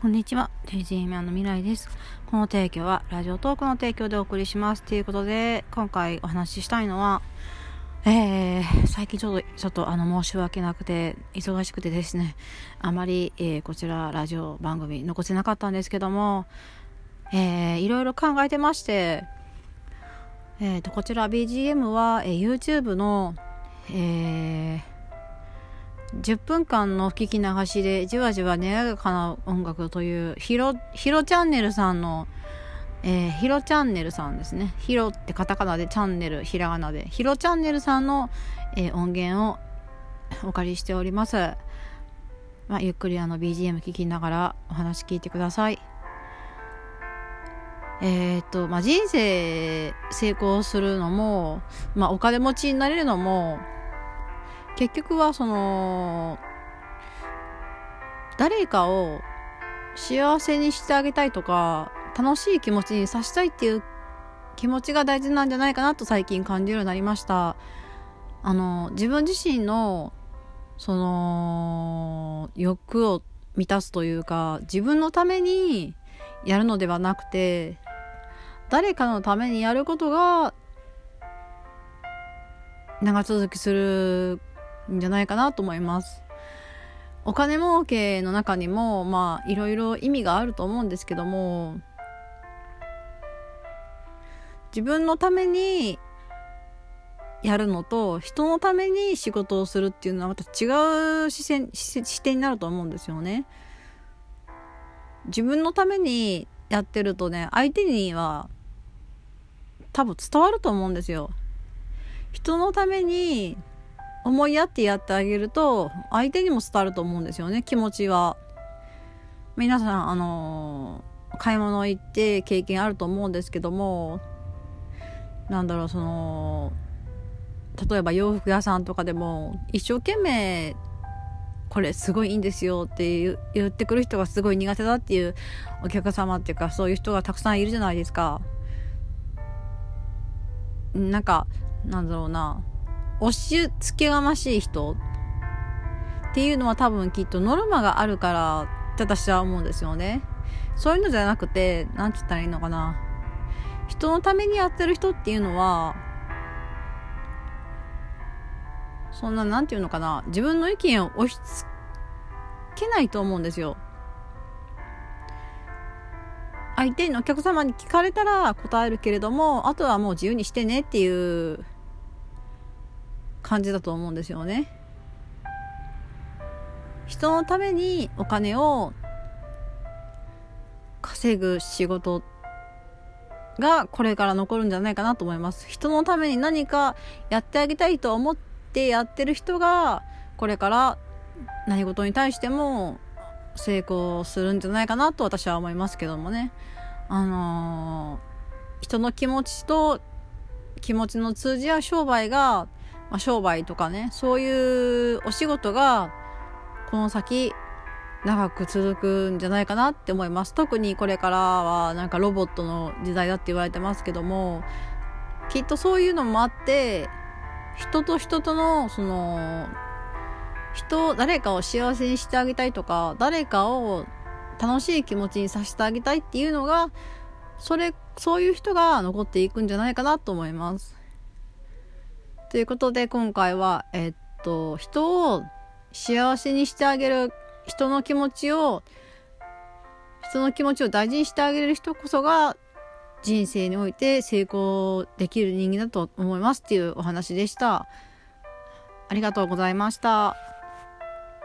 こんにちは。デイジーミャンの未来です。この提供はラジオトークの提供でお送りします。ということで、今回お話ししたいのは、えー、最近ちょっと、ちょっとあの、申し訳なくて、忙しくてですね、あまり、えー、こちらラジオ番組残せなかったんですけども、えー、いろいろ考えてまして、えーと、こちら BGM は、えー、YouTube の、えー、10分間の聞き流しでじわじわ寝やかな音楽というヒロ、ヒロチャンネルさんの、えー、ヒロチャンネルさんですね。ヒロってカタカナでチャンネル、ひらがなで。ヒロチャンネルさんの、えー、音源をお借りしております。まあ、ゆっくりあの BGM 聞きながらお話聞いてください。えー、っと、まあ、人生成功するのも、まあ、お金持ちになれるのも、結局はその、誰かを幸せにしてあげたいとか、楽しい気持ちにさせたいっていう気持ちが大事なんじゃないかなと最近感じるようになりました。あの、自分自身の、その、欲を満たすというか、自分のためにやるのではなくて、誰かのためにやることが長続きするんじゃないかなと思います。お金儲けの中にも、まあ、いろいろ意味があると思うんですけども、自分のためにやるのと、人のために仕事をするっていうのはまた違う視線、視点になると思うんですよね。自分のためにやってるとね、相手には多分伝わると思うんですよ。人のために思いやってやってあげると相手にも伝わると思うんですよね気持ちは皆さんあの買い物行って経験あると思うんですけどもなんだろうその例えば洋服屋さんとかでも一生懸命これすごいいいんですよって言ってくる人がすごい苦手だっていうお客様っていうかそういう人がたくさんいるじゃないですか。なんかなんだろうな。押し付けがましい人？っていうのは多分きっとノルマがあるからって私は思うんですよね。そういうのじゃなくて、なんて言ったらいいのかな。人のためにやってる人っていうのは、そんな、なんて言うのかな。自分の意見を押し付けないと思うんですよ。相手のお客様に聞かれたら答えるけれども、あとはもう自由にしてねっていう感じだと思うんですよね。人のためにお金を稼ぐ仕事がこれから残るんじゃないかなと思います。人のために何かやってあげたいと思ってやってる人がこれから何事に対しても成功するんじゃないかなと私は思いますけどもね。あのー、人の気持ちと気持ちの通じ合う商売がまあ、商売とかね、そういうお仕事が、この先、長く続くんじゃないかなって思います。特にこれからはなんかロボットの時代だって言われてますけども、きっとそういうのもあって、人と人との、その、人、誰かを幸せにしてあげたいとか、誰かを楽しい気持ちにさせてあげたいっていうのが、それ、そういう人が残っていくんじゃないかなと思います。ということで今回は、えっと、人を幸せにしてあげる人の気持ちを、人の気持ちを大事にしてあげる人こそが人生において成功できる人間だと思いますっていうお話でした。ありがとうございました。